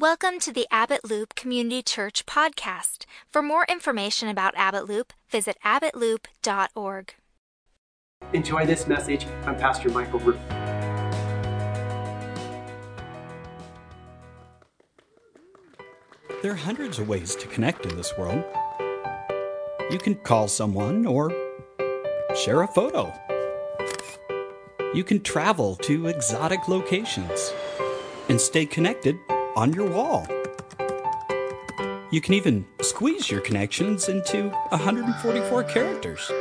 Welcome to the Abbott Loop Community Church podcast. For more information about Abbott Loop, visit abbottloop.org. Enjoy this message. I'm Pastor Michael Root. There are hundreds of ways to connect in this world. You can call someone or share a photo. You can travel to exotic locations and stay connected on your wall. You can even squeeze your connections into 144 characters.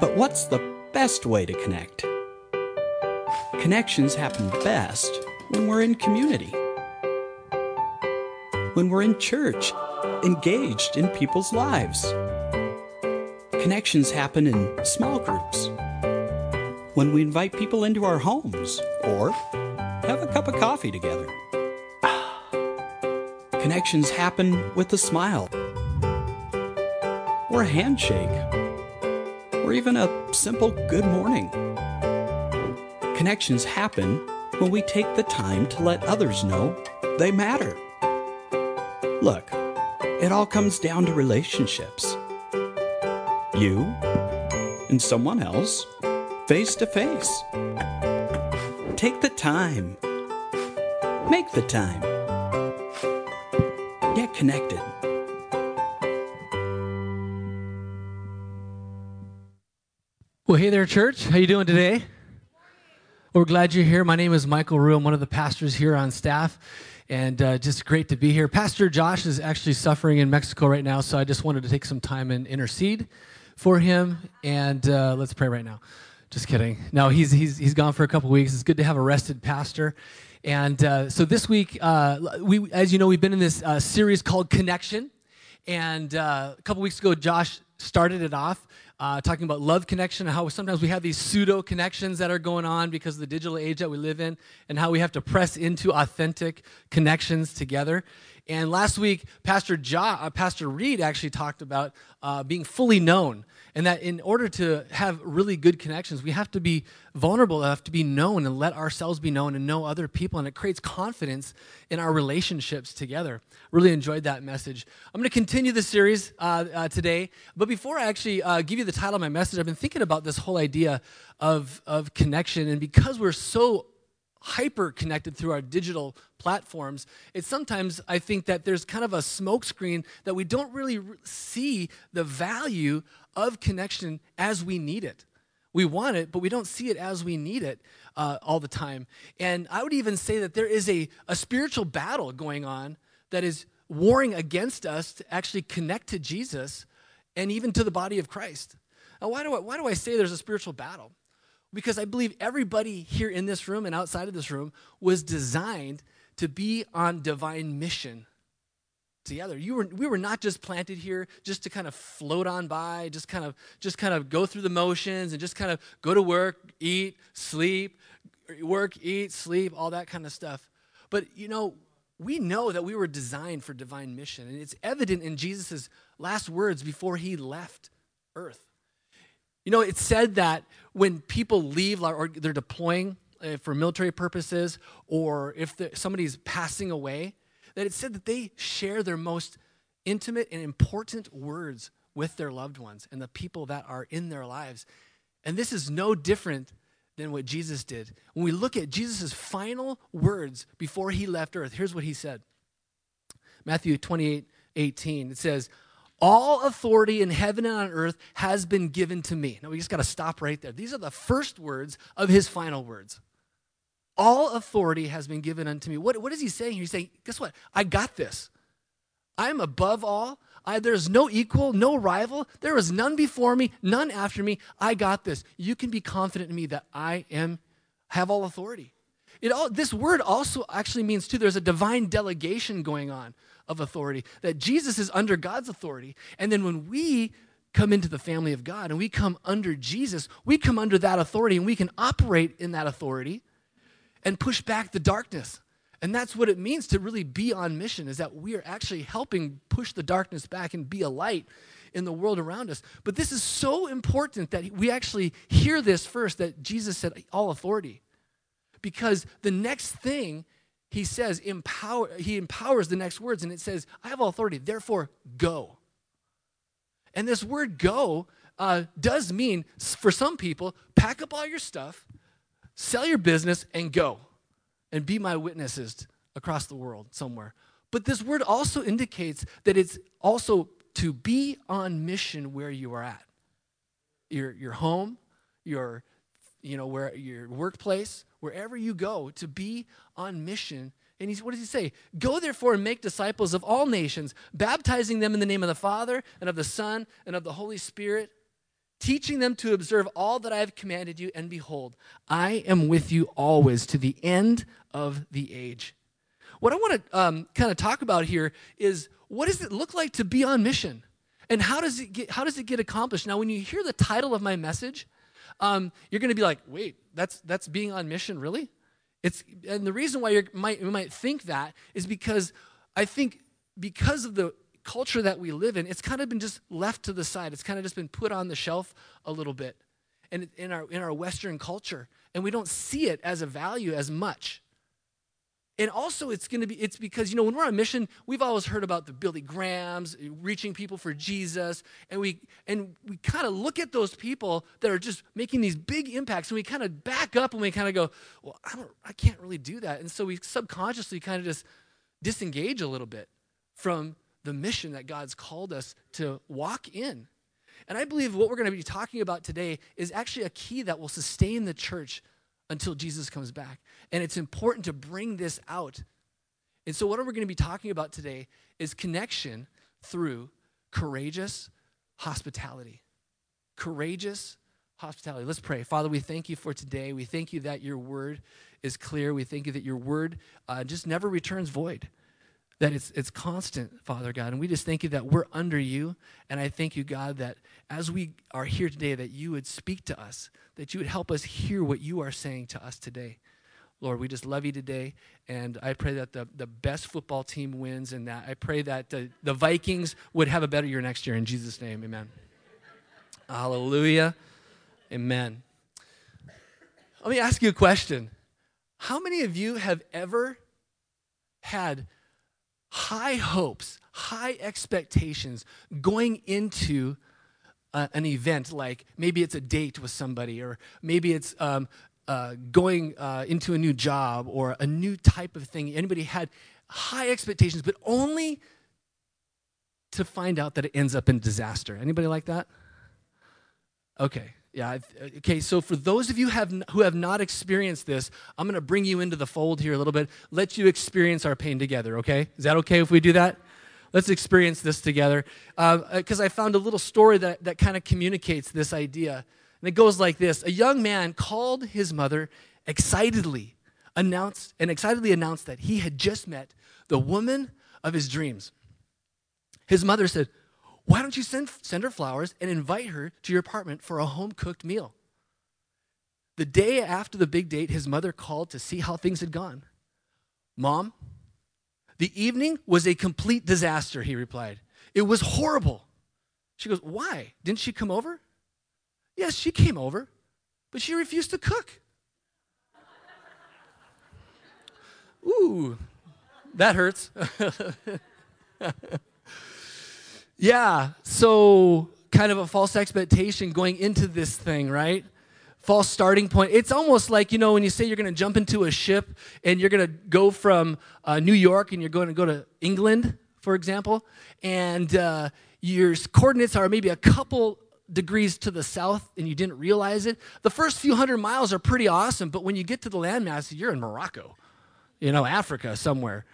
But what's the best way to connect? Connections happen best when we're in community. When we're in church, engaged in people's lives. Connections happen in small groups. When we invite people into our homes or have a cup of coffee together. Connections happen with a smile, or a handshake, or even a simple good morning. Connections happen when we take the time to let others know they matter. Look, it all comes down to relationships. You and someone else, face to face. Take the time. Make the time. Get connected. Well, hey there, church. How you doing today? We're glad you're here. My name is Michael Rue. I'm one of the pastors here on staff, and uh, just great to be here. Pastor Josh is actually suffering in Mexico right now, so I just wanted to take some time and intercede for him. And uh, let's pray right now. Just kidding. No, he's he's he's gone for a couple weeks. It's good to have a rested pastor. And uh, so this week, uh, we, as you know, we've been in this uh, series called Connection. And uh, a couple weeks ago, Josh started it off uh, talking about love connection and how sometimes we have these pseudo connections that are going on because of the digital age that we live in, and how we have to press into authentic connections together. And last week, Pastor jo- uh, Pastor Reed actually talked about being fully known, and that in order to have really good connections, we have to be vulnerable enough to be known and let ourselves be known and know other people, and it creates confidence in our relationships together. Really enjoyed that message. I'm going to continue the series uh, uh, today, but before I actually uh, give you the title of my message, I've been thinking about this whole idea of of connection, and because we're so hyper connected through our digital platforms, it's sometimes I think that there's kind of a smokescreen that we don't really see the value of connection as we need it. We want it, but we don't see it as we need it uh, all the time. And I would even say that there is a, a spiritual battle going on that is warring against us to actually connect to Jesus and even to the body of Christ. Now, why do I, why do I say there's a spiritual battle? Because I believe everybody here in this room and outside of this room was designed to be on divine mission together. You were, we were not just planted here just to kind of float on by, just kind of just kind of go through the motions and just kind of go to work, eat, sleep, work, eat, sleep, all that kind of stuff. But you know, we know that we were designed for divine mission, and it's evident in Jesus' last words before he left earth. You know, it's said that when people leave or they're deploying uh, for military purposes, or if somebody's passing away, that it's said that they share their most intimate and important words with their loved ones and the people that are in their lives. And this is no different than what Jesus did. When we look at Jesus' final words before he left earth, here's what he said Matthew 28 18. It says, all authority in heaven and on earth has been given to me. Now we just got to stop right there. These are the first words of his final words. All authority has been given unto me. What, what is he saying here? He's saying, guess what? I got this. I'm above all. I, there's no equal, no rival. There is none before me, none after me. I got this. You can be confident in me that I am have all authority. It all, this word also actually means too. There's a divine delegation going on of authority, that Jesus is under God's authority. And then when we come into the family of God and we come under Jesus, we come under that authority and we can operate in that authority and push back the darkness. And that's what it means to really be on mission is that we are actually helping push the darkness back and be a light in the world around us. But this is so important that we actually hear this first that Jesus said all authority. Because the next thing he says, empower, he empowers the next words, and it says, I have authority, therefore go. And this word go uh, does mean, for some people, pack up all your stuff, sell your business, and go and be my witnesses across the world somewhere. But this word also indicates that it's also to be on mission where you are at. Your, your home, your, you know, where, your workplace, wherever you go, to be on mission. And he's, what does he say? Go therefore and make disciples of all nations, baptizing them in the name of the Father and of the Son and of the Holy Spirit, teaching them to observe all that I have commanded you. And behold, I am with you always to the end of the age. What I want to um, kind of talk about here is what does it look like to be on mission? And how does it get, how does it get accomplished? Now, when you hear the title of my message, um, you're going to be like, wait, that's, that's being on mission, really? It's, and the reason why you might, might think that is because I think because of the culture that we live in, it's kind of been just left to the side. It's kind of just been put on the shelf a little bit and in our, in our Western culture. And we don't see it as a value as much and also it's going to be it's because you know when we're on mission we've always heard about the billy grahams uh, reaching people for jesus and we and we kind of look at those people that are just making these big impacts and we kind of back up and we kind of go well i don't i can't really do that. And so we subconsciously kind of just disengage a little bit from the mission that god's called us to walk in. And i believe what we're going to be talking about today is actually a key that will sustain the church until Jesus comes back. And it's important to bring this out. And so, what we're going to be talking about today is connection through courageous hospitality. Courageous hospitality. Let's pray. Father, we thank you for today. We thank you that your word is clear. We thank you that your word uh, just never returns void that it's, it's constant, Father God. And we just thank you that we're under you. And I thank you, God, that as we are here today, that you would speak to us, that you would help us hear what you are saying to us today. Lord, we just love you today. And I pray that the, the best football team wins and that I pray that the, the Vikings would have a better year next year. In Jesus' name, amen. Hallelujah. Amen. Let me ask you a question. How many of you have ever had high hopes, high expectations going into an event, like maybe it's a date with somebody, or maybe it's um, uh, going uh, into a new job or a new type of thing. Anybody had high expectations, but only to find out that it ends up in disaster. Anybody like that? Okay. Yeah. Okay. So for those of you have, who have not experienced this, I'm going to bring you into the fold here a little bit. Let you experience our pain together. Okay? Is that okay if we do that? Let's experience this together. Because uh, I found a little story that, that kind of communicates this idea. And it goes like this A young man called his mother excitedly, announced, and excitedly announced that he had just met the woman of his dreams. His mother said, why don't you send, send her flowers and invite her to your apartment for a home cooked meal? The day after the big date, his mother called to see how things had gone. Mom, the evening was a complete disaster, he replied. It was horrible. She goes, Why? Didn't she come over? Yes, she came over, but she refused to cook. Ooh, that hurts. Yeah, so kind of a false expectation going into this thing, right? False starting point. It's almost like, you know, when you say you're going to jump into a ship and you're going to go from uh, New York and you're going to go to England, for example, and uh, your coordinates are maybe a couple degrees to the south and you didn't realize it. The first few hundred miles are pretty awesome, but when you get to the landmass, you're in Morocco, you know, Africa somewhere,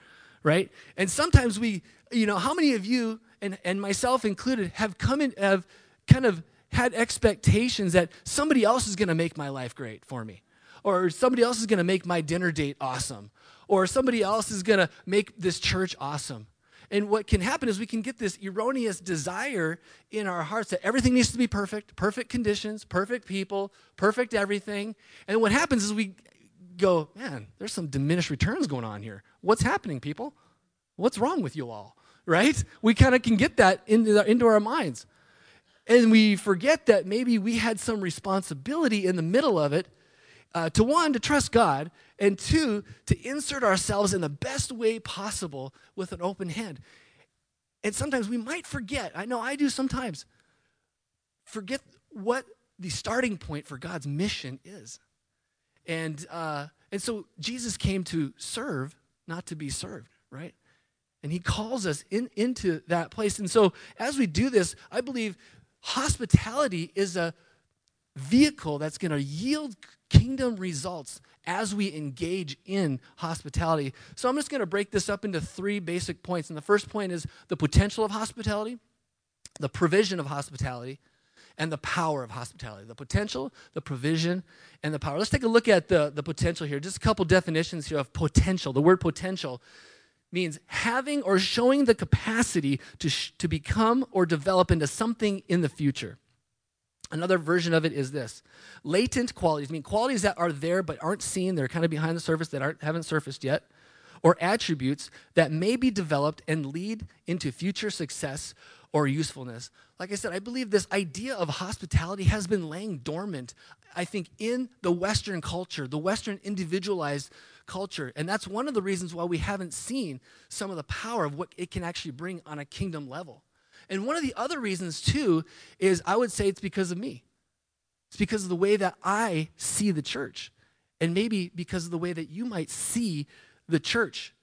right? And sometimes we, you know, how many of you and, and myself included, have come in, have kind of had expectations that somebody else is going to make my life great for me, or somebody else is going to make my dinner date awesome, or somebody else is going to make this church awesome. And what can happen is we can get this erroneous desire in our hearts that everything needs to be perfect, perfect conditions, perfect people, perfect everything. And what happens is we go, man, there's some diminished returns going on here. What's happening, people? What's wrong with you all? Right? We kind of can get that into, into our minds. And we forget that maybe we had some responsibility in the middle of it uh, to one, to trust God, and two, to insert ourselves in the best way possible with an open hand. And sometimes we might forget, I know I do sometimes, forget what the starting point for God's mission is. And, uh, and so Jesus came to serve, not to be served, right? And he calls us in, into that place. And so as we do this, I believe hospitality is a vehicle that's going to yield kingdom results as we engage in hospitality. So I'm just going to break this up into three basic points. And the first point is the potential of hospitality, the provision of hospitality, and the power of hospitality. The potential, the provision, and the power. Let's take a look at the, the potential here. Just a couple definitions here of potential. The word potential means having or showing the capacity to, sh- to become or develop into something in the future. Another version of it is this latent qualities, I mean, qualities that are there but aren't seen, they're kind of behind the surface, that aren't, haven't surfaced yet, or attributes that may be developed and lead into future success or usefulness. Like I said, I believe this idea of hospitality has been laying dormant, I think, in the Western culture, the Western individualized culture. And that's one of the reasons why we haven't seen some of the power of what it can actually bring on a kingdom level. And one of the other reasons, too, is I would say it's because of me. It's because of the way that I see the church, and maybe because of the way that you might see the church.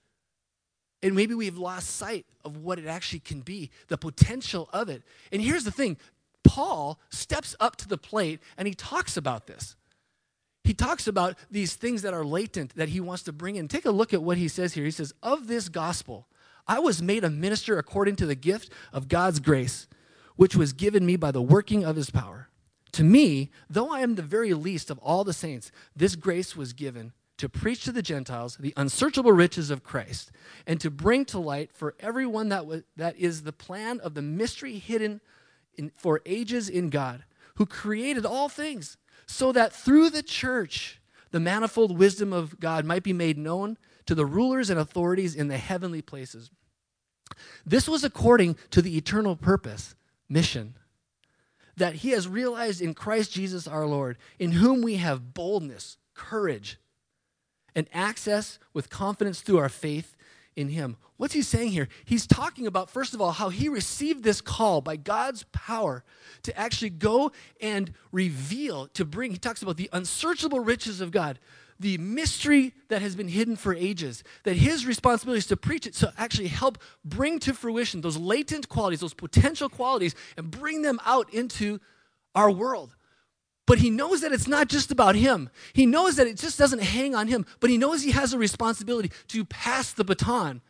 And maybe we've lost sight of what it actually can be, the potential of it. And here's the thing Paul steps up to the plate and he talks about this. He talks about these things that are latent that he wants to bring in. Take a look at what he says here. He says, Of this gospel, I was made a minister according to the gift of God's grace, which was given me by the working of his power. To me, though I am the very least of all the saints, this grace was given to preach to the Gentiles the unsearchable riches of Christ, and to bring to light for everyone that, was, that is the plan of the mystery hidden in, for ages in God, who created all things, so that through the church the manifold wisdom of God might be made known to the rulers and authorities in the heavenly places. This was according to the eternal purpose, mission, that he has realized in Christ Jesus our Lord, in whom we have boldness, courage, and access with confidence through our faith in him. What's he saying here? He's talking about, first of all, how he received this call by God's power to actually go and reveal, to bring, he talks about the unsearchable riches of God the mystery that has been hidden for ages, that his responsibility is to preach it, to actually help bring to fruition those latent qualities, those potential qualities, and bring them out into our world. But he knows that it's not just about him. He knows that it just doesn't hang on him, but he knows he has a responsibility to pass the baton.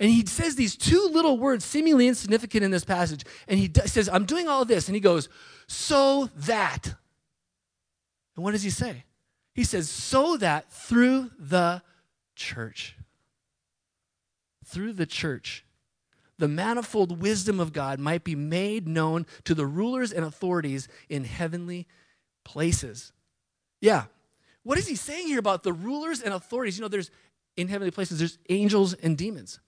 And he says these two little words, seemingly insignificant in this passage. And he says, I'm doing all this. And he goes, so that. And what does he say? He says, so that through the church, through the church, the manifold wisdom of God might be made known to the rulers and authorities in heavenly places. Yeah. What is he saying here about the rulers and authorities? You know, there's in heavenly places, there's angels and demons.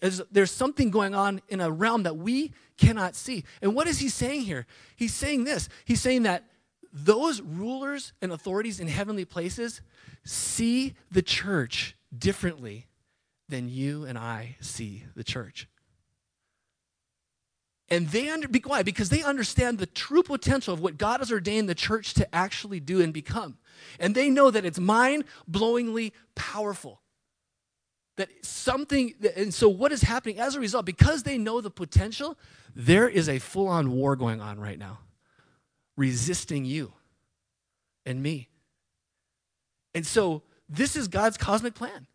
There's, there's something going on in a realm that we cannot see. And what is he saying here? He's saying this. He's saying that those rulers and authorities in heavenly places see the church differently than you and I see the church. And they under, why? Because they understand the true potential of what God has ordained the church to actually do and become. And they know that it's mind blowingly powerful. That something, and so what is happening as a result, because they know the potential, there is a full on war going on right now resisting you and me. And so, this is God's cosmic plan.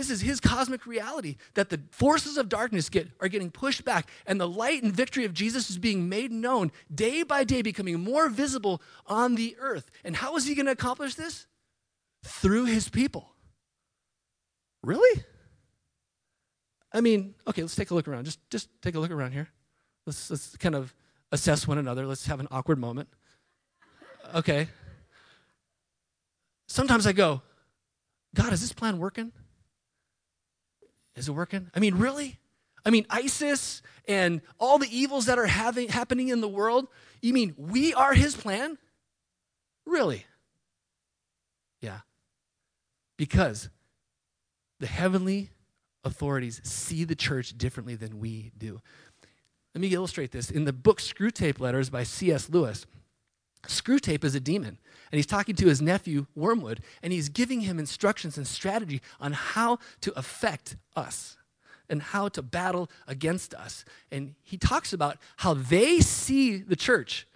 This is his cosmic reality that the forces of darkness get, are getting pushed back, and the light and victory of Jesus is being made known day by day, becoming more visible on the earth. And how is he going to accomplish this? Through his people. Really? I mean, okay, let's take a look around. Just, just take a look around here. Let's, let's kind of assess one another. Let's have an awkward moment okay. Sometimes I go, God, is this plan working? Is it working? I mean, really? I mean, ISIS and all the evils that are having, happening in the world, you mean we are his plan? Really? Yeah. Because the heavenly authorities see the church differently than we do. Let me illustrate this. In the book Screwtape Letters by C.S. Lewis, Screwtape is a demon, and he's talking to his nephew, Wormwood, and he's giving him instructions and strategy on how to affect us and how to battle against us. And he talks about how they see the church,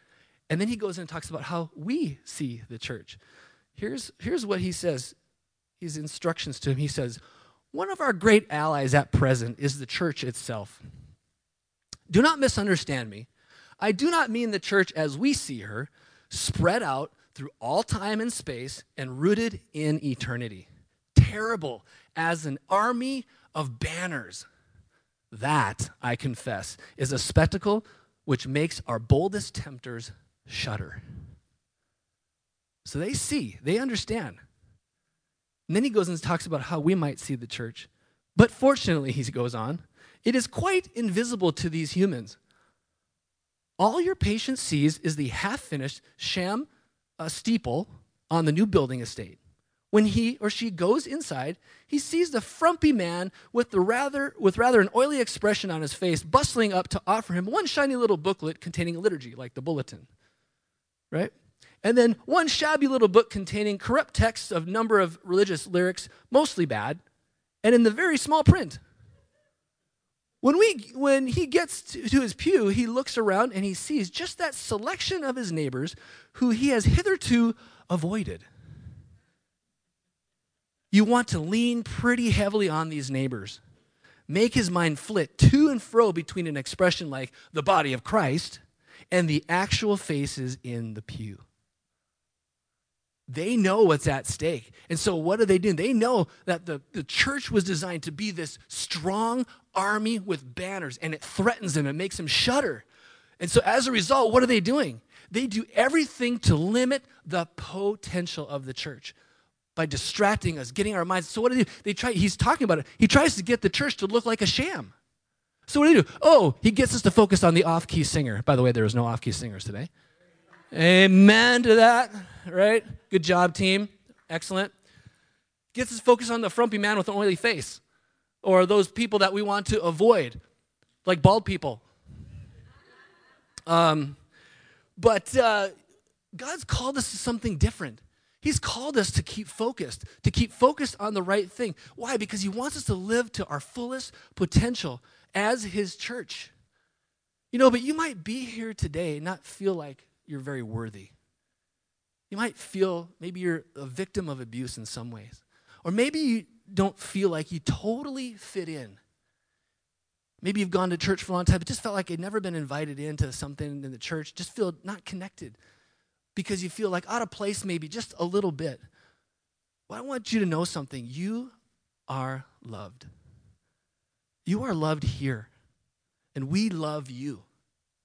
and then he goes in and talks about how we see the church. Here's, here's what he says his instructions to him. He says, One of our great allies at present is the church itself. Do not misunderstand me. I do not mean the church as we see her, spread out through all time and space and rooted in eternity. Terrible as an army of banners. That, I confess, is a spectacle which makes our boldest tempters shudder. So they see, they understand. And then he goes and talks about how we might see the church. But fortunately, he goes on, it is quite invisible to these humans. All your patient sees is the half finished sham uh, steeple on the new building estate. When he or she goes inside, he sees the frumpy man with, the rather, with rather an oily expression on his face bustling up to offer him one shiny little booklet containing liturgy, like the bulletin. Right? And then one shabby little book containing corrupt texts of number of religious lyrics, mostly bad, and in the very small print. When, we, when he gets to, to his pew, he looks around and he sees just that selection of his neighbors who he has hitherto avoided. You want to lean pretty heavily on these neighbors. Make his mind flit to and fro between an expression like the body of Christ and the actual faces in the pew. They know what's at stake. And so, what are they doing? They know that the, the church was designed to be this strong army with banners, and it threatens them, it makes them shudder. And so, as a result, what are they doing? They do everything to limit the potential of the church by distracting us, getting our minds. So, what do they do? They try, he's talking about it. He tries to get the church to look like a sham. So, what do they do? Oh, he gets us to focus on the off key singer. By the way, there was no off key singers today. Amen to that, right? Good job, team. Excellent. Gets us focused on the frumpy man with an oily face or those people that we want to avoid, like bald people. Um, but uh, God's called us to something different. He's called us to keep focused, to keep focused on the right thing. Why? Because He wants us to live to our fullest potential as His church. You know, but you might be here today and not feel like you're very worthy. You might feel maybe you're a victim of abuse in some ways. Or maybe you don't feel like you totally fit in. Maybe you've gone to church for a long time, but just felt like you'd never been invited into something in the church, just feel not connected because you feel like out of place, maybe just a little bit. Well, I want you to know something. You are loved. You are loved here, and we love you.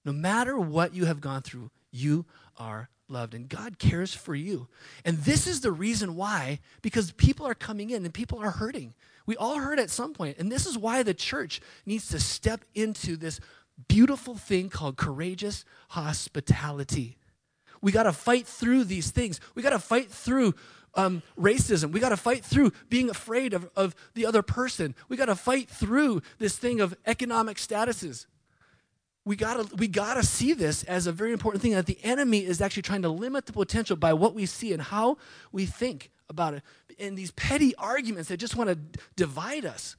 No matter what you have gone through, you are loved and God cares for you. And this is the reason why, because people are coming in and people are hurting. We all hurt at some point, And this is why the church needs to step into this beautiful thing called courageous hospitality. We got to fight through these things. We got to fight through um, racism. We got to fight through being afraid of, of the other person. We got to fight through this thing of economic statuses we gotta we gotta see this as a very important thing that the enemy is actually trying to limit the potential by what we see and how we think about it. And these petty arguments that just want to divide us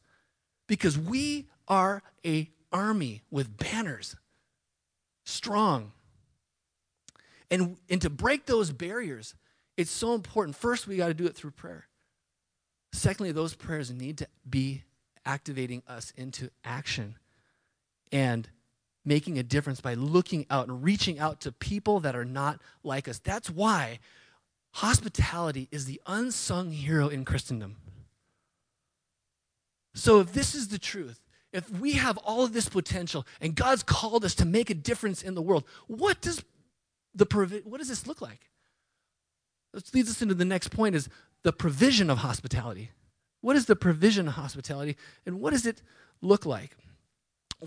because we are a army with banners strong. And and to break those barriers it's so important. First we got to do it through prayer. Secondly those prayers need to be activating us into action. And making a difference by looking out and reaching out to people that are not like us. That's why hospitality is the unsung hero in Christendom. So, if this is the truth, if we have all of this potential and God's called us to make a difference in the world, what does the provi- what does this look like? This leads us into the next point is the provision of hospitality. What is the provision of hospitality and what does it look like?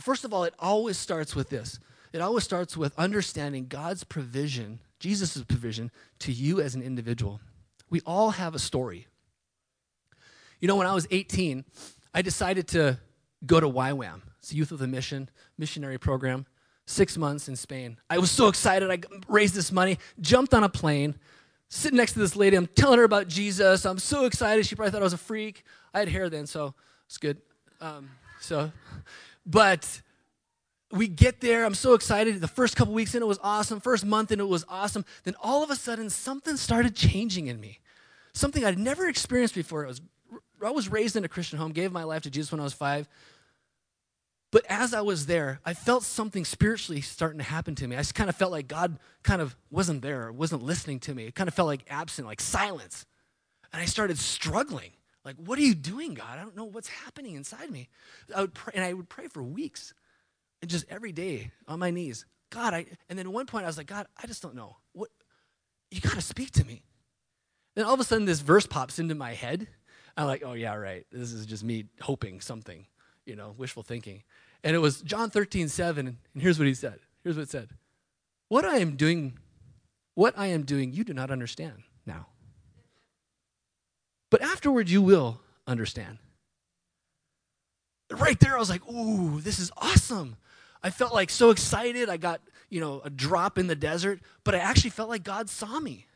First of all, it always starts with this. It always starts with understanding God's provision, Jesus' provision to you as an individual. We all have a story. You know, when I was 18, I decided to go to YWAM. It's Youth of the Mission, missionary program, six months in Spain. I was so excited. I raised this money, jumped on a plane, sitting next to this lady. I'm telling her about Jesus. I'm so excited. She probably thought I was a freak. I had hair then, so it's good. Um, so, but we get there. I'm so excited. The first couple weeks in, it was awesome. First month in, it was awesome. Then all of a sudden, something started changing in me. Something I'd never experienced before. I was, I was raised in a Christian home, gave my life to Jesus when I was five. But as I was there, I felt something spiritually starting to happen to me. I just kind of felt like God kind of wasn't there, wasn't listening to me. It kind of felt like absent, like silence. And I started struggling. Like, what are you doing, God? I don't know what's happening inside me. I would pray, and I would pray for weeks and just every day on my knees. God, I, and then at one point I was like, God, I just don't know. What, you got to speak to me. Then all of a sudden this verse pops into my head. I'm like, oh, yeah, right. This is just me hoping something, you know, wishful thinking. And it was John 13, 7. And here's what he said. Here's what it said. What I am doing, what I am doing, you do not understand now. But afterward you will understand. Right there, I was like, ooh, this is awesome. I felt like so excited. I got, you know, a drop in the desert, but I actually felt like God saw me.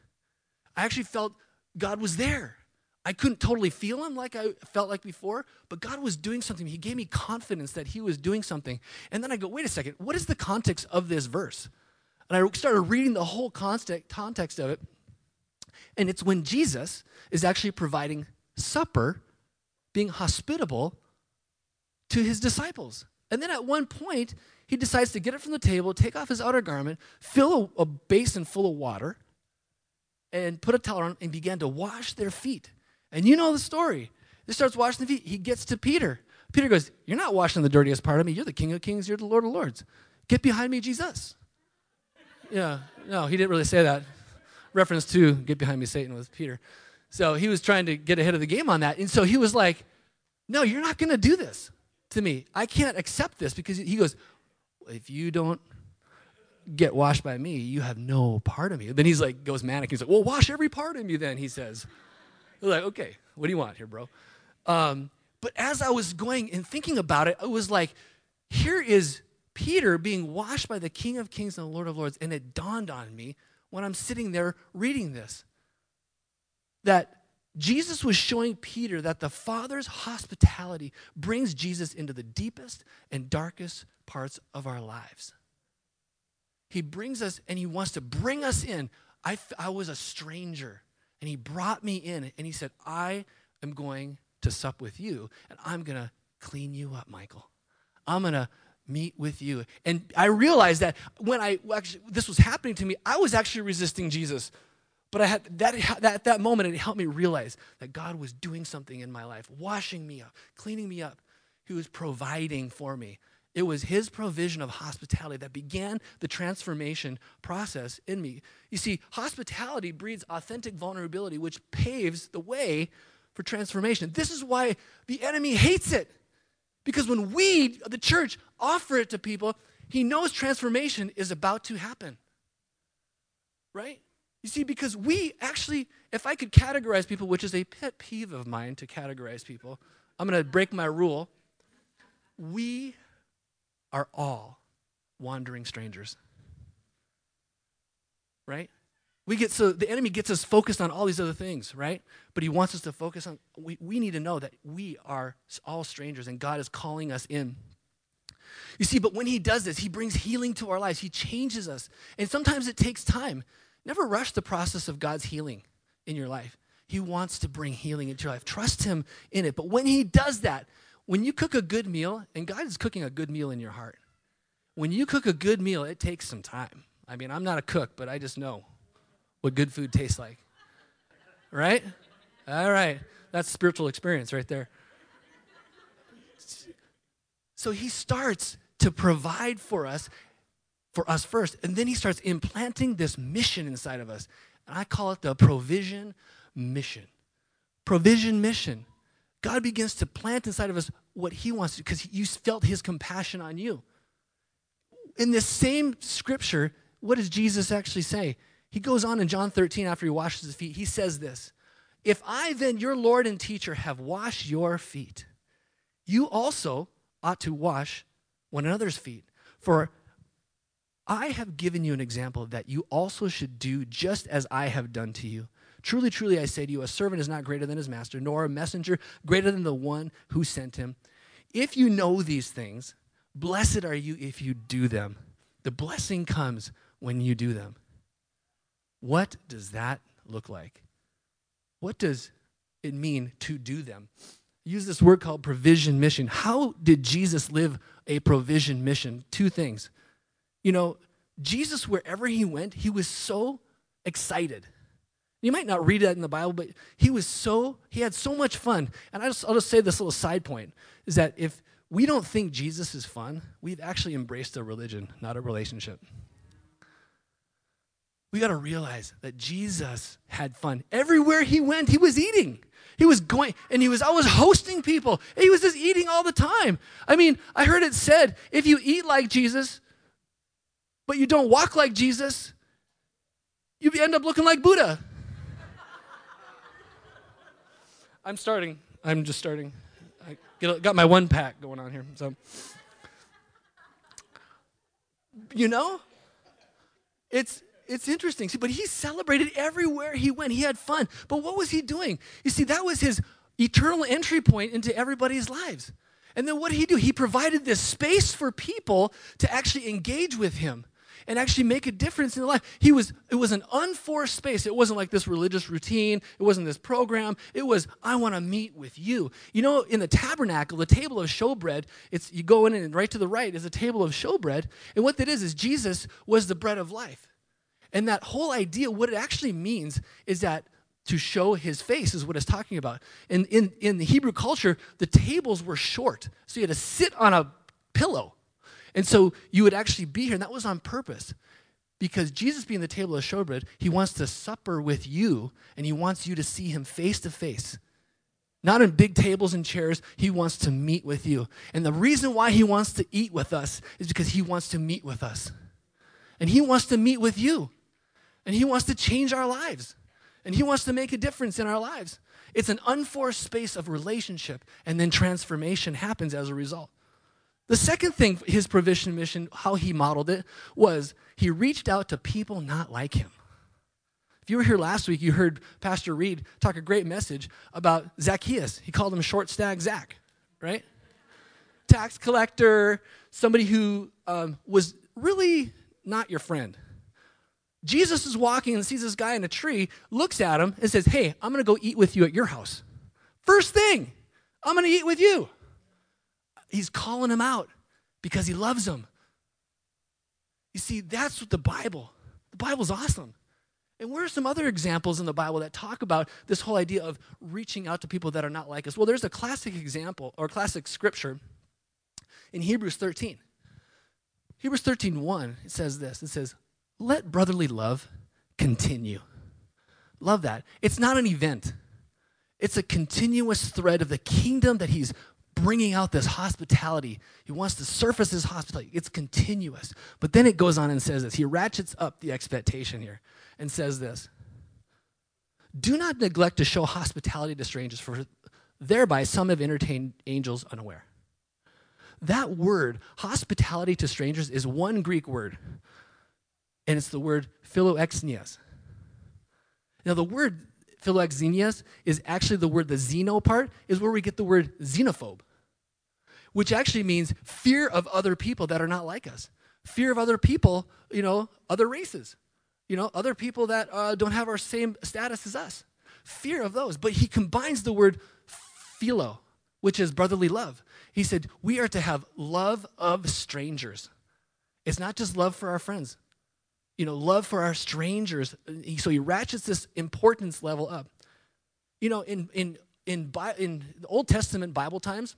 I actually felt God was there. I couldn't totally feel him like I felt like before, but God was doing something. He gave me confidence that he was doing something. And then I go, wait a second, what is the context of this verse? And I started reading the whole context of it. And it's when Jesus is actually providing supper, being hospitable to his disciples. And then at one point, he decides to get it from the table, take off his outer garment, fill a, a basin full of water, and put a towel on and began to wash their feet. And you know the story. He starts washing the feet. He gets to Peter. Peter goes, You're not washing the dirtiest part of me. You're the King of Kings. You're the Lord of Lords. Get behind me, Jesus. Yeah, no, he didn't really say that. Reference to get behind me, Satan, was Peter. So he was trying to get ahead of the game on that. And so he was like, No, you're not going to do this to me. I can't accept this because he goes, if you don't get washed by me, you have no part of me. Then he's like, goes manic. He's like, well, wash every part of me then, he says. They're like, okay, what do you want here, bro? Um, but as I was going and thinking about it, I was like, here is Peter being washed by the King of Kings and the Lord of Lords. And it dawned on me when I'm sitting there reading this that Jesus was showing Peter that the Father's hospitality brings Jesus into the deepest and darkest parts of our lives. He brings us and he wants to bring us in. I, I was a stranger and he brought me in and he said, I am going to sup with you and I'm going to clean you up, Michael. I'm going to meet with you. And I realized that when I actually, this was happening to me, I was actually resisting Jesus. But I had that, that, that moment, it helped me realize that God was doing something in my life, washing me up, cleaning me up. He was providing for me. It was his provision of hospitality that began the transformation process in me. You see, hospitality breeds authentic vulnerability, which paves the way for transformation. This is why the enemy hates it. Because when we, the church, offer it to people, he knows transformation is about to happen. Right? You see, because we actually, if I could categorize people, which is a pet peeve of mine to categorize people, I'm going to break my rule. We are all wandering strangers. Right? We get so the enemy gets us focused on all these other things, right? But he wants us to focus on we, we need to know that we are all strangers and God is calling us in. You see, but when he does this, he brings healing to our lives. He changes us. And sometimes it takes time. Never rush the process of God's healing in your life. He wants to bring healing into your life. Trust him in it. But when he does that, when you cook a good meal, and God is cooking a good meal in your heart, when you cook a good meal, it takes some time. I mean, I'm not a cook, but I just know what good food tastes like. Right? All right. That's spiritual experience right there. So he starts to provide for us, for us first, and then he starts implanting this mission inside of us. And I call it the provision mission. Provision mission. God begins to plant inside of us what He wants to, because you felt His compassion on you. In this same scripture, what does Jesus actually say? He goes on in John 13 after he washes his feet, he says this If I, then, your Lord and teacher, have washed your feet, you also ought to wash one another's feet. For I have given you an example that you also should do just as I have done to you. Truly, truly, I say to you, a servant is not greater than his master, nor a messenger greater than the one who sent him. If you know these things, blessed are you if you do them. The blessing comes when you do them. What does that look like? What does it mean to do them? use this word called provision mission. How did Jesus live a provision mission? Two things. You know, Jesus, wherever he went, he was so excited. You might not read that in the Bible, but he was so, he had so much fun. And I just, I'll just say this little side point is that if we don't think Jesus is fun, we've actually embraced a religion, not a relationship we got to realize that Jesus had fun. Everywhere he went, he was eating. He was going, and he was always hosting people. He was just eating all the time. I mean, I heard it said if you eat like Jesus, but you don't walk like Jesus, you end up looking like Buddha. I'm starting. I'm just starting. I got my one pack going on here. So, you know, it's it's interesting. See, but he celebrated everywhere he went. He had fun. But what was he doing? You see, that was his eternal entry point into everybody's lives. And then what did he do? He provided this space for people to actually engage with him and actually make a difference in their life. He was it was an unforced space. It wasn't like this religious routine. It wasn't this program. It was I want to meet with you. You know, in the tabernacle, the table of showbread, it's you go in and right to the right is a table of showbread. And what that is is Jesus was the bread of life. And that whole idea, what it actually means is that to show his face is what it's talking about. And in, in the Hebrew culture, the tables were short. So you had to sit on a pillow. And so you would actually be here, and that was on purpose. Because Jesus being the table of showbread, he wants to supper with you, and he wants you to see him face to face. Not in big tables and chairs, he wants to meet with you. And the reason why he wants to eat with us is because he wants to meet with us. And he wants to meet with you. And He wants to change our lives. And He wants to make a difference in our lives. It's an unforced space of relationship, and then transformation happens as a result. The second thing, his provision mission, how he modeled it, was he reached out to people not like him. If you were here last week, you heard Pastor Reed talk a great message about Zacchaeus. He called him short stack Zach, right? Tax collector, somebody who um, was really not your friend. Jesus is walking and sees this guy in a tree, looks at him, and says, Hey, I'm going to go eat with you at your house. First thing, I'm going to eat with you. He's calling him out because he loves him. You see, that's what the Bible, the Bible's awesome. And where are some other examples in the Bible that talk about this whole idea of reaching out to people that are not like us? Well, there's a classic example or classic scripture in Hebrews 13. Hebrews 13, 1, it says this. It says, let brotherly love continue. Love that. It's not an event, it's a continuous thread of the kingdom that he's bringing out this hospitality. He wants to surface his hospitality. It's continuous. But then it goes on and says this. He ratchets up the expectation here and says this Do not neglect to show hospitality to strangers, for thereby some have entertained angels unaware. That word, hospitality to strangers, is one Greek word and it's the word philoxenias. Now, the word philoxenias is actually the word, the xeno part, is where we get the word xenophobe, which actually means fear of other people that are not like us, fear of other people, you know, other races, you know, other people that uh, don't have our same status as us. Fear of those. But he combines the word philo, which is brotherly love. He said, We are to have love of strangers. It's not just love for our friends, you know, love for our strangers. So he ratchets this importance level up. You know, in in in in the Old Testament Bible times,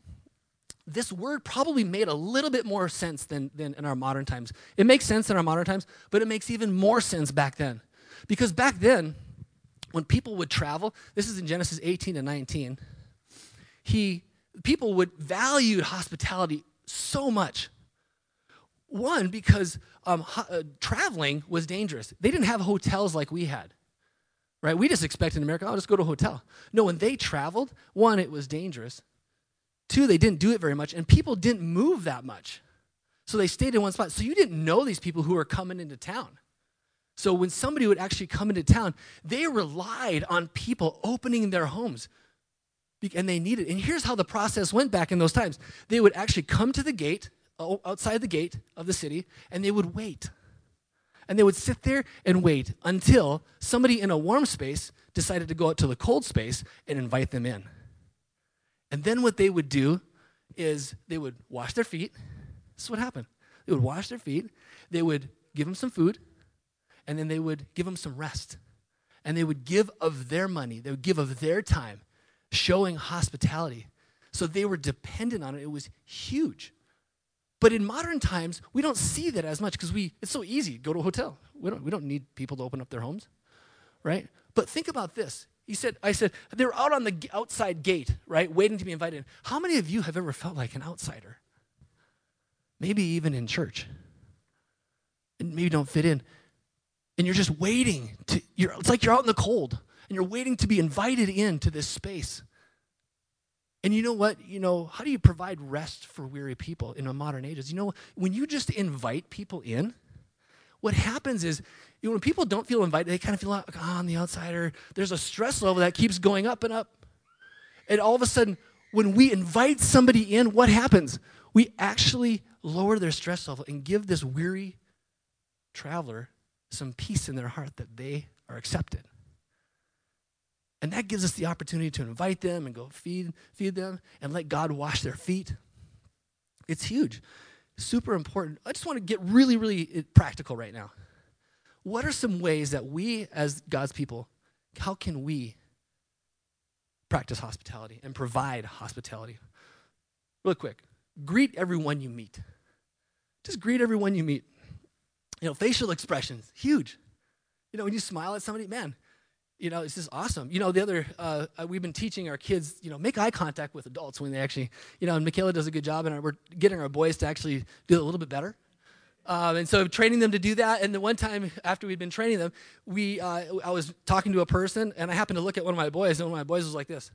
this word probably made a little bit more sense than, than in our modern times. It makes sense in our modern times, but it makes even more sense back then. Because back then, when people would travel, this is in Genesis 18 and 19, he people would value hospitality so much one, because um, ho- uh, traveling was dangerous. They didn't have hotels like we had. right? We just expect in America, I'll just go to a hotel. No, when they traveled, one, it was dangerous. Two, they didn't do it very much, and people didn't move that much. So they stayed in one spot. So you didn't know these people who were coming into town. So when somebody would actually come into town, they relied on people opening their homes. And they needed. And here's how the process went back in those times. They would actually come to the gate, outside the gate of the city, and they would wait. And they would sit there and wait until somebody in a warm space decided to go out to the cold space and invite them in. And then what they would do is they would wash their feet. This is what happened. They would wash their feet, they would give them some food, and then they would give them some rest. And they would give of their money, they would give of their time, showing hospitality. So they were dependent on it. It was huge. But in modern times, we don't see that as much because we it's so easy. Go to a hotel. We don't, we don't need people to open up their homes. Right? But think about this. He said, I said, they're out on the outside gate, right, waiting to be invited. How many of you have ever felt like an outsider? Maybe even in church. And maybe don't fit in. And you're just waiting to, you're, it's like you're out in the cold and you're waiting to be invited into this space. And you know what? You know, how do you provide rest for weary people in a modern ages? You know, when you just invite people in, what happens is you know, when people don't feel invited, they kind of feel like, oh, I'm the outsider. There's a stress level that keeps going up and up. And all of a sudden, when we invite somebody in, what happens? We actually lower their stress level and give this weary traveler some peace in their heart that they are accepted. And that gives us the opportunity to invite them and go feed, feed them and let God wash their feet. It's huge, super important. I just want to get really, really uh, practical right now. What are some ways that we, as God's people, how can we practice hospitality and provide hospitality? Real quick, greet everyone you meet. Just greet everyone you meet. You know, facial expressions, huge. You know, when you smile at somebody, man, you know, it's just awesome. You know, the other, uh, we've been teaching our kids, you know, make eye contact with adults when they actually, you know, and Michaela does a good job, and we're getting our boys to actually do a little bit better. Um, and so training them to do that. And the one time after we'd been training them, we, uh, I was talking to a person, and I happened to look at one of my boys, and one of my boys was like this.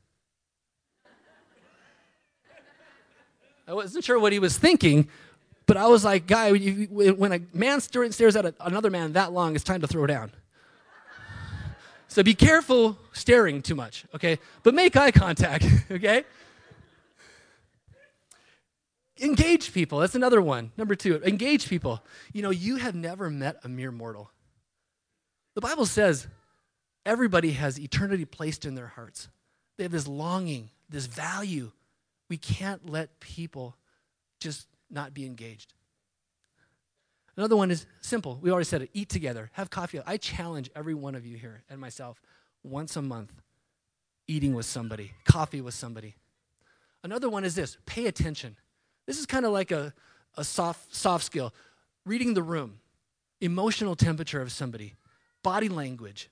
I wasn't sure what he was thinking, but I was like, guy, when a man stares at another man that long, it's time to throw down. So be careful staring too much, okay? But make eye contact, okay? Engage people. That's another one. Number two, engage people. You know, you have never met a mere mortal. The Bible says everybody has eternity placed in their hearts. They have this longing, this value. We can't let people just not be engaged. Another one is simple. We already said it eat together, have coffee. I challenge every one of you here and myself once a month eating with somebody, coffee with somebody. Another one is this pay attention. This is kind of like a, a soft, soft skill. Reading the room, emotional temperature of somebody, body language,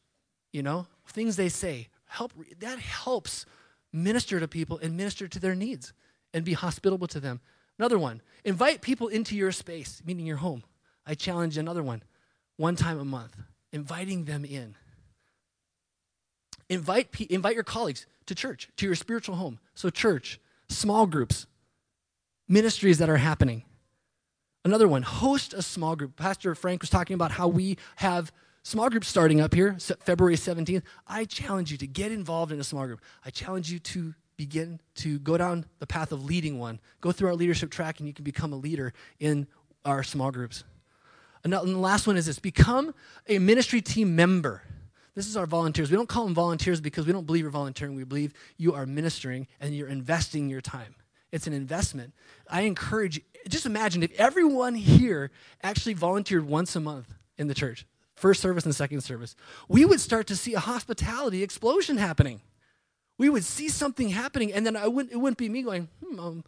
you know, things they say. Help, that helps minister to people and minister to their needs and be hospitable to them. Another one, invite people into your space, meaning your home. I challenge another one, one time a month, inviting them in. Invite, invite your colleagues to church, to your spiritual home. So, church, small groups, ministries that are happening. Another one, host a small group. Pastor Frank was talking about how we have small groups starting up here, February 17th. I challenge you to get involved in a small group. I challenge you to begin to go down the path of leading one. Go through our leadership track, and you can become a leader in our small groups. And the last one is this become a ministry team member. This is our volunteers. We don't call them volunteers because we don't believe you're volunteering. We believe you are ministering and you're investing your time. It's an investment. I encourage just imagine if everyone here actually volunteered once a month in the church, first service and second service, we would start to see a hospitality explosion happening. We would see something happening, and then I wouldn't, it wouldn't be me going, hmm, um,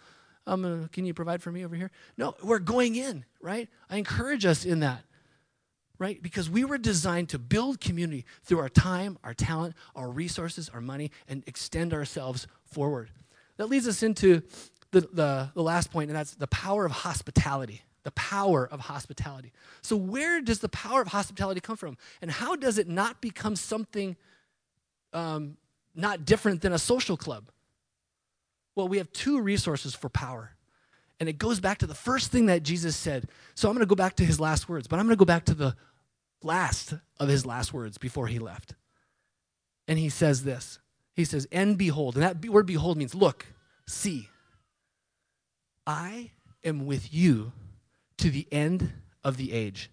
um, can you provide for me over here? No, we're going in, right? I encourage us in that, right? Because we were designed to build community through our time, our talent, our resources, our money, and extend ourselves forward. That leads us into the, the, the last point, and that's the power of hospitality. The power of hospitality. So, where does the power of hospitality come from? And how does it not become something um, not different than a social club? Well, we have two resources for power. And it goes back to the first thing that Jesus said. So I'm going to go back to his last words, but I'm going to go back to the last of his last words before he left. And he says this He says, And behold, and that word behold means look, see. I am with you to the end of the age.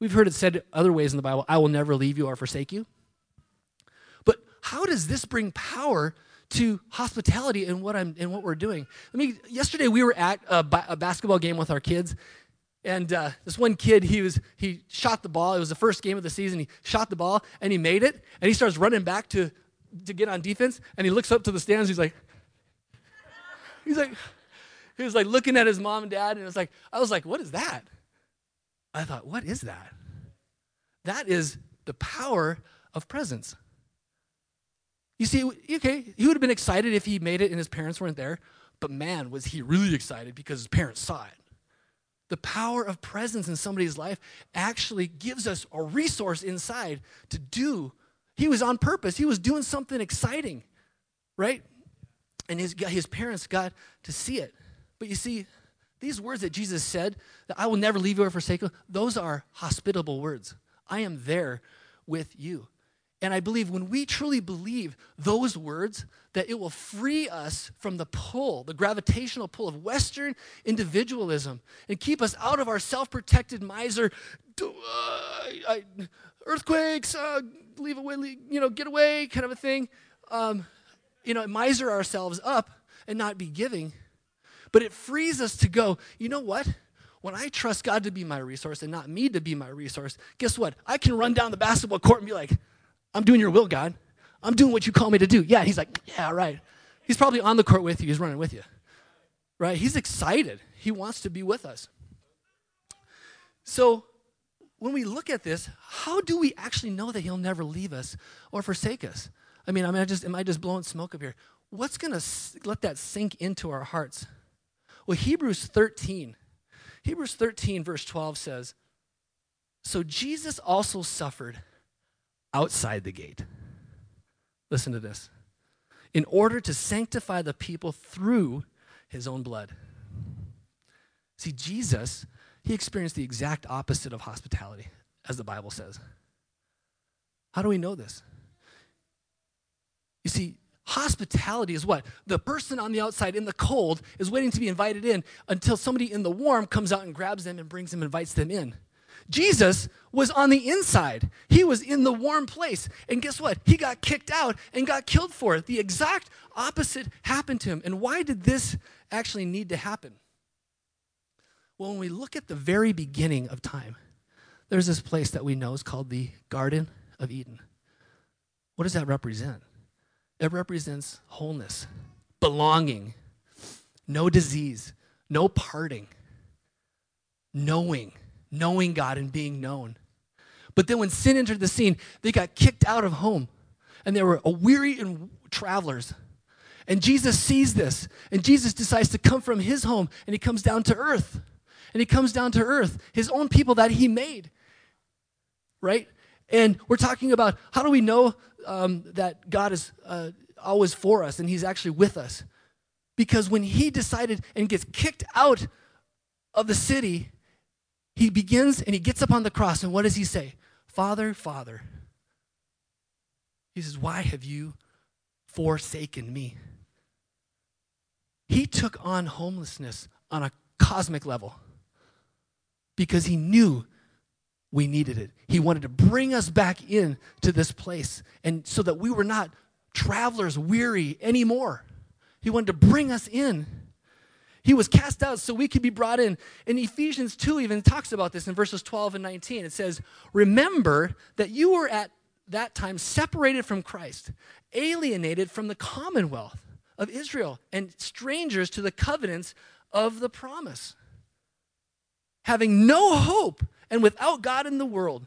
We've heard it said other ways in the Bible I will never leave you or forsake you. But how does this bring power to hospitality and what I'm and what we're doing. I mean, Yesterday we were at a, a basketball game with our kids, and uh, this one kid he was he shot the ball. It was the first game of the season. He shot the ball and he made it, and he starts running back to to get on defense, and he looks up to the stands. He's like, he's like, he was like looking at his mom and dad, and it was like I was like, what is that? I thought, what is that? That is the power of presence. You see, okay, he would have been excited if he made it and his parents weren't there, but man, was he really excited because his parents saw it. The power of presence in somebody's life actually gives us a resource inside to do. He was on purpose, he was doing something exciting, right? And his, his parents got to see it. But you see, these words that Jesus said, that I will never leave you or forsake you, those are hospitable words. I am there with you. And I believe when we truly believe those words, that it will free us from the pull, the gravitational pull of Western individualism and keep us out of our self protected miser, uh, earthquakes, uh, leave away, leave, you know, get away kind of a thing. Um, you know, miser ourselves up and not be giving. But it frees us to go, you know what? When I trust God to be my resource and not me to be my resource, guess what? I can run down the basketball court and be like, I'm doing your will, God. I'm doing what you call me to do. Yeah, he's like, yeah, right. He's probably on the court with you. He's running with you. Right? He's excited. He wants to be with us. So, when we look at this, how do we actually know that he'll never leave us or forsake us? I mean, I mean, I just am I just blowing smoke up here? What's going to let that sink into our hearts? Well, Hebrews 13. Hebrews 13 verse 12 says, "So Jesus also suffered outside the gate. Listen to this. In order to sanctify the people through his own blood. See, Jesus, he experienced the exact opposite of hospitality, as the Bible says. How do we know this? You see, hospitality is what? The person on the outside in the cold is waiting to be invited in until somebody in the warm comes out and grabs them and brings them, invites them in. Jesus was on the inside. He was in the warm place. And guess what? He got kicked out and got killed for it. The exact opposite happened to him. And why did this actually need to happen? Well, when we look at the very beginning of time, there's this place that we know is called the Garden of Eden. What does that represent? It represents wholeness, belonging, no disease, no parting, knowing knowing God and being known. But then when sin entered the scene, they got kicked out of home and they were a weary and travelers. And Jesus sees this and Jesus decides to come from his home and he comes down to earth. And he comes down to earth, his own people that he made. Right? And we're talking about how do we know um, that God is uh, always for us and he's actually with us? Because when he decided and gets kicked out of the city, he begins and he gets up on the cross, and what does he say? Father, Father. He says, Why have you forsaken me? He took on homelessness on a cosmic level because he knew we needed it. He wanted to bring us back in to this place and so that we were not travelers weary anymore. He wanted to bring us in he was cast out so we could be brought in. And Ephesians 2 even talks about this in verses 12 and 19. It says, Remember that you were at that time separated from Christ, alienated from the commonwealth of Israel, and strangers to the covenants of the promise, having no hope and without God in the world.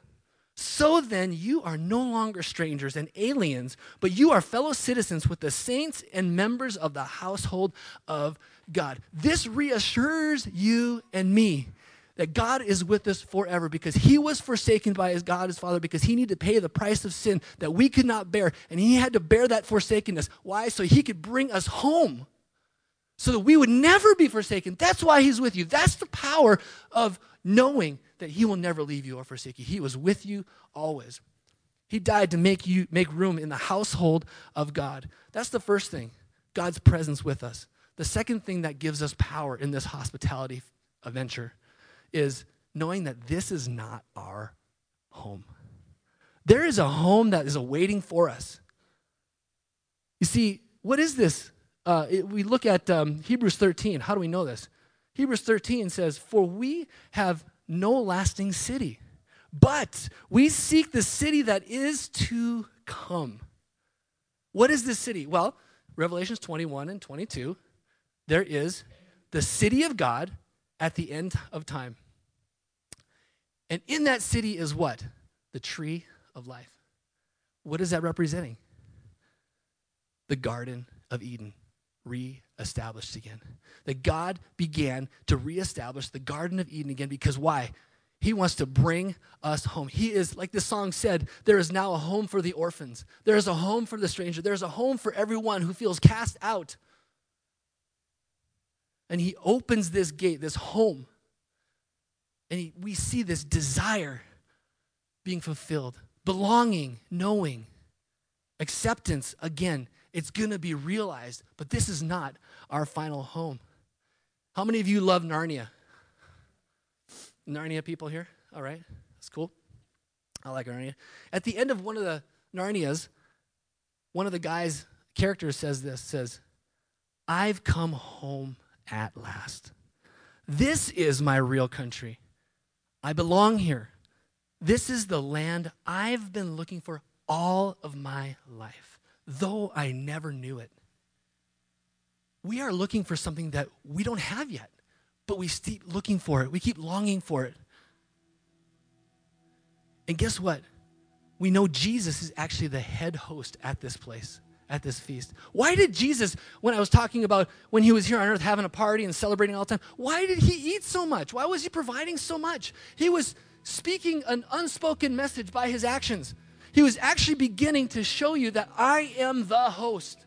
So then, you are no longer strangers and aliens, but you are fellow citizens with the saints and members of the household of God. This reassures you and me that God is with us forever because he was forsaken by his God, his Father, because he needed to pay the price of sin that we could not bear. And he had to bear that forsakenness. Why? So he could bring us home so that we would never be forsaken. That's why he's with you. That's the power of knowing that he will never leave you or forsake you. He was with you always. He died to make you make room in the household of God. That's the first thing. God's presence with us. The second thing that gives us power in this hospitality adventure is knowing that this is not our home. There is a home that is awaiting for us. You see, what is this? Uh, it, we look at um, Hebrews 13. How do we know this? Hebrews 13 says, For we have no lasting city, but we seek the city that is to come. What is this city? Well, Revelations 21 and 22, there is the city of God at the end of time. And in that city is what? The tree of life. What is that representing? The Garden of Eden re-established again. That God began to reestablish the Garden of Eden again because why? He wants to bring us home. He is, like the song said, there is now a home for the orphans. There is a home for the stranger. There is a home for everyone who feels cast out. And he opens this gate, this home. And he, we see this desire being fulfilled, belonging, knowing, acceptance again. It's going to be realized, but this is not our final home. How many of you love Narnia? Narnia people here? All right, that's cool. I like Narnia. At the end of one of the Narnias, one of the guys' characters says this says, I've come home at last. This is my real country. I belong here. This is the land I've been looking for all of my life, though I never knew it. We are looking for something that we don't have yet, but we keep looking for it. We keep longing for it. And guess what? We know Jesus is actually the head host at this place at this feast? Why did Jesus, when I was talking about when he was here on earth having a party and celebrating all the time, why did he eat so much? Why was he providing so much? He was speaking an unspoken message by his actions. He was actually beginning to show you that I am the host.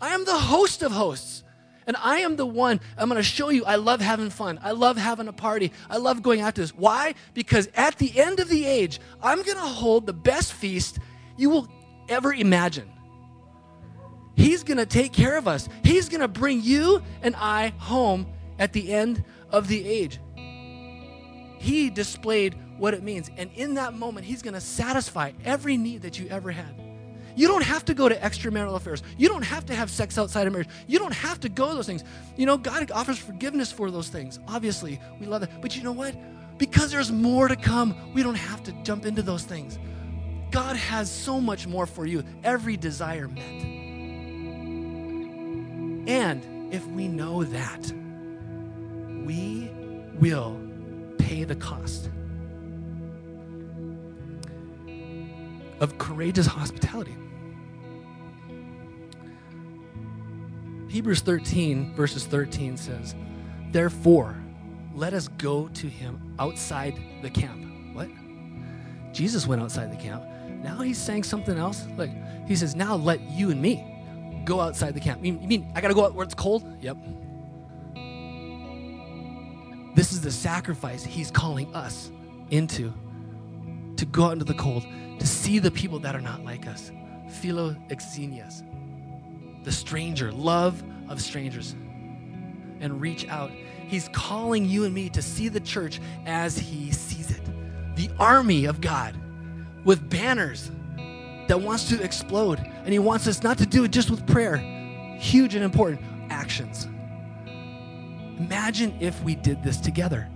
I am the host of hosts. And I am the one, I'm going to show you I love having fun. I love having a party. I love going out to this. Why? Because at the end of the age, I'm going to hold the best feast you will ever imagine. He's going to take care of us. He's going to bring you and I home at the end of the age. He displayed what it means. And in that moment, He's going to satisfy every need that you ever had. You don't have to go to extramarital affairs. You don't have to have sex outside of marriage. You don't have to go to those things. You know, God offers forgiveness for those things. Obviously, we love that. But you know what? Because there's more to come, we don't have to jump into those things. God has so much more for you, every desire met. And if we know that, we will pay the cost of courageous hospitality. Hebrews 13, verses 13 says, Therefore, let us go to him outside the camp. What? Jesus went outside the camp. Now he's saying something else. Like, he says, Now let you and me go outside the camp. You mean, I got to go out where it's cold? Yep. This is the sacrifice he's calling us into to go out into the cold, to see the people that are not like us. Philoxenias, the stranger, love of strangers, and reach out. He's calling you and me to see the church as he sees it the army of God with banners that wants to explode. And He wants us not to do it just with prayer, huge and important actions. Imagine if we did this together.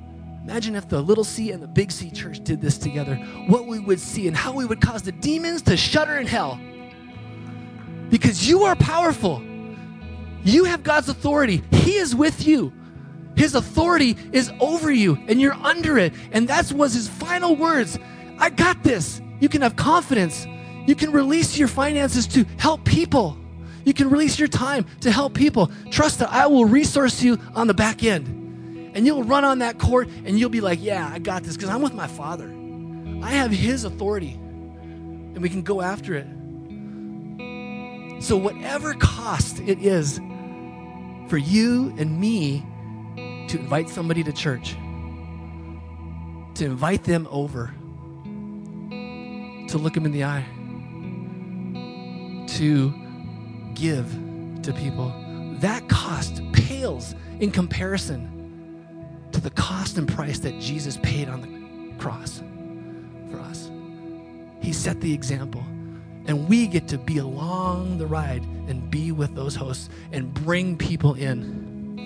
Imagine if the little C and the big C church did this together, what we would see and how we would cause the demons to shudder in hell. Because you are powerful. You have God's authority. He is with you. His authority is over you and you're under it. And that was his final words. I got this. You can have confidence. You can release your finances to help people. You can release your time to help people. Trust that I will resource you on the back end. And you'll run on that court and you'll be like, yeah, I got this because I'm with my Father. I have His authority. And we can go after it. So, whatever cost it is for you and me to invite somebody to church, to invite them over, to look them in the eye, to give to people, that cost pales in comparison to the cost and price that Jesus paid on the cross for us. He set the example. And we get to be along the ride and be with those hosts and bring people in.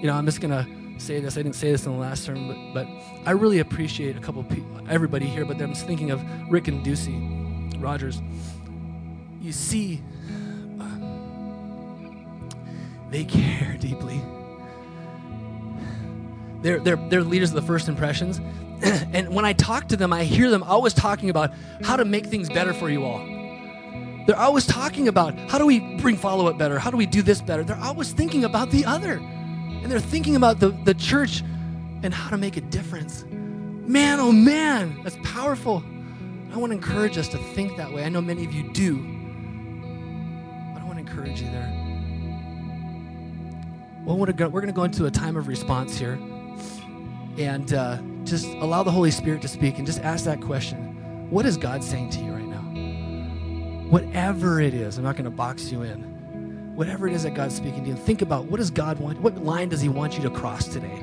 You know, I'm just going to say this. I didn't say this in the last sermon, but, but I really appreciate a couple of people, everybody here, but I'm just thinking of Rick and Ducey Rogers. You see, uh, they care deeply. They're, they're, they're leaders of the first impressions. and when I talk to them, I hear them always talking about how to make things better for you all. They're always talking about how do we bring follow up better? How do we do this better? They're always thinking about the other. And they're thinking about the, the church and how to make a difference. Man, oh man, that's powerful. I want to encourage us to think that way. I know many of you do. But I want to encourage you there. Well, we're going to go into a time of response here and uh, just allow the Holy Spirit to speak and just ask that question What is God saying to you right now? Whatever it is, I'm not going to box you in. Whatever it is that God's speaking to you, think about what does God want? What line does He want you to cross today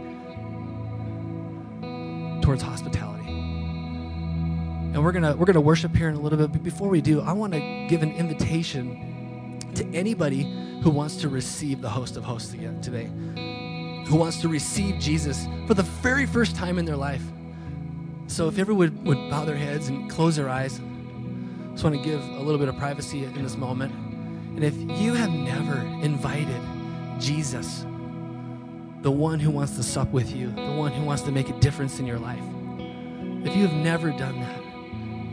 towards hospitality? And we're gonna we're gonna worship here in a little bit. But before we do, I want to give an invitation to anybody who wants to receive the host of hosts again today who wants to receive Jesus for the very first time in their life. So if everyone would, would bow their heads and close their eyes, I just want to give a little bit of privacy in this moment. And if you have never invited Jesus, the one who wants to sup with you, the one who wants to make a difference in your life, if you have never done that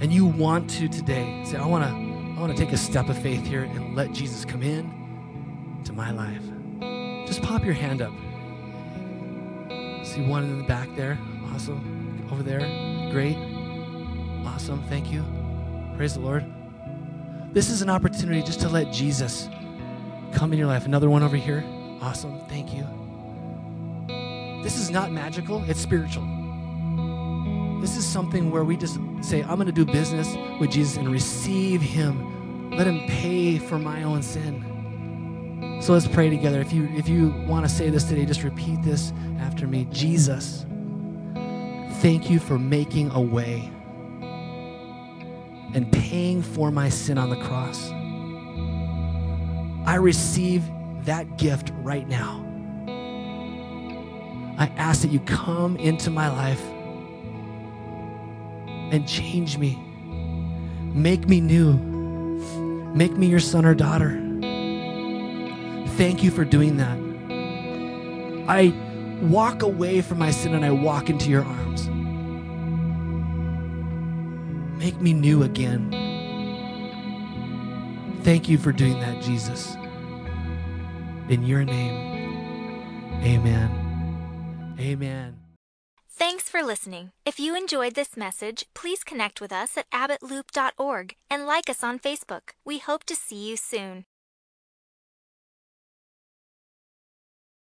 and you want to today, say, I want to I want to take a step of faith here and let Jesus come in to my life. Just pop your hand up. See one in the back there. Awesome. Over there. Great. Awesome. Thank you. Praise the Lord. This is an opportunity just to let Jesus come in your life. Another one over here. Awesome. Thank you. This is not magical, it's spiritual. This is something where we just say, I'm going to do business with Jesus and receive Him. Let Him pay for my own sin. So let's pray together. If you if you want to say this today, just repeat this after me. Jesus, thank you for making a way and paying for my sin on the cross. I receive that gift right now. I ask that you come into my life and change me. Make me new. Make me your son or daughter. Thank you for doing that. I walk away from my sin and I walk into your arms. Make me new again. Thank you for doing that, Jesus. In your name, amen. Amen. Thanks for listening. If you enjoyed this message, please connect with us at abbottloop.org and like us on Facebook. We hope to see you soon.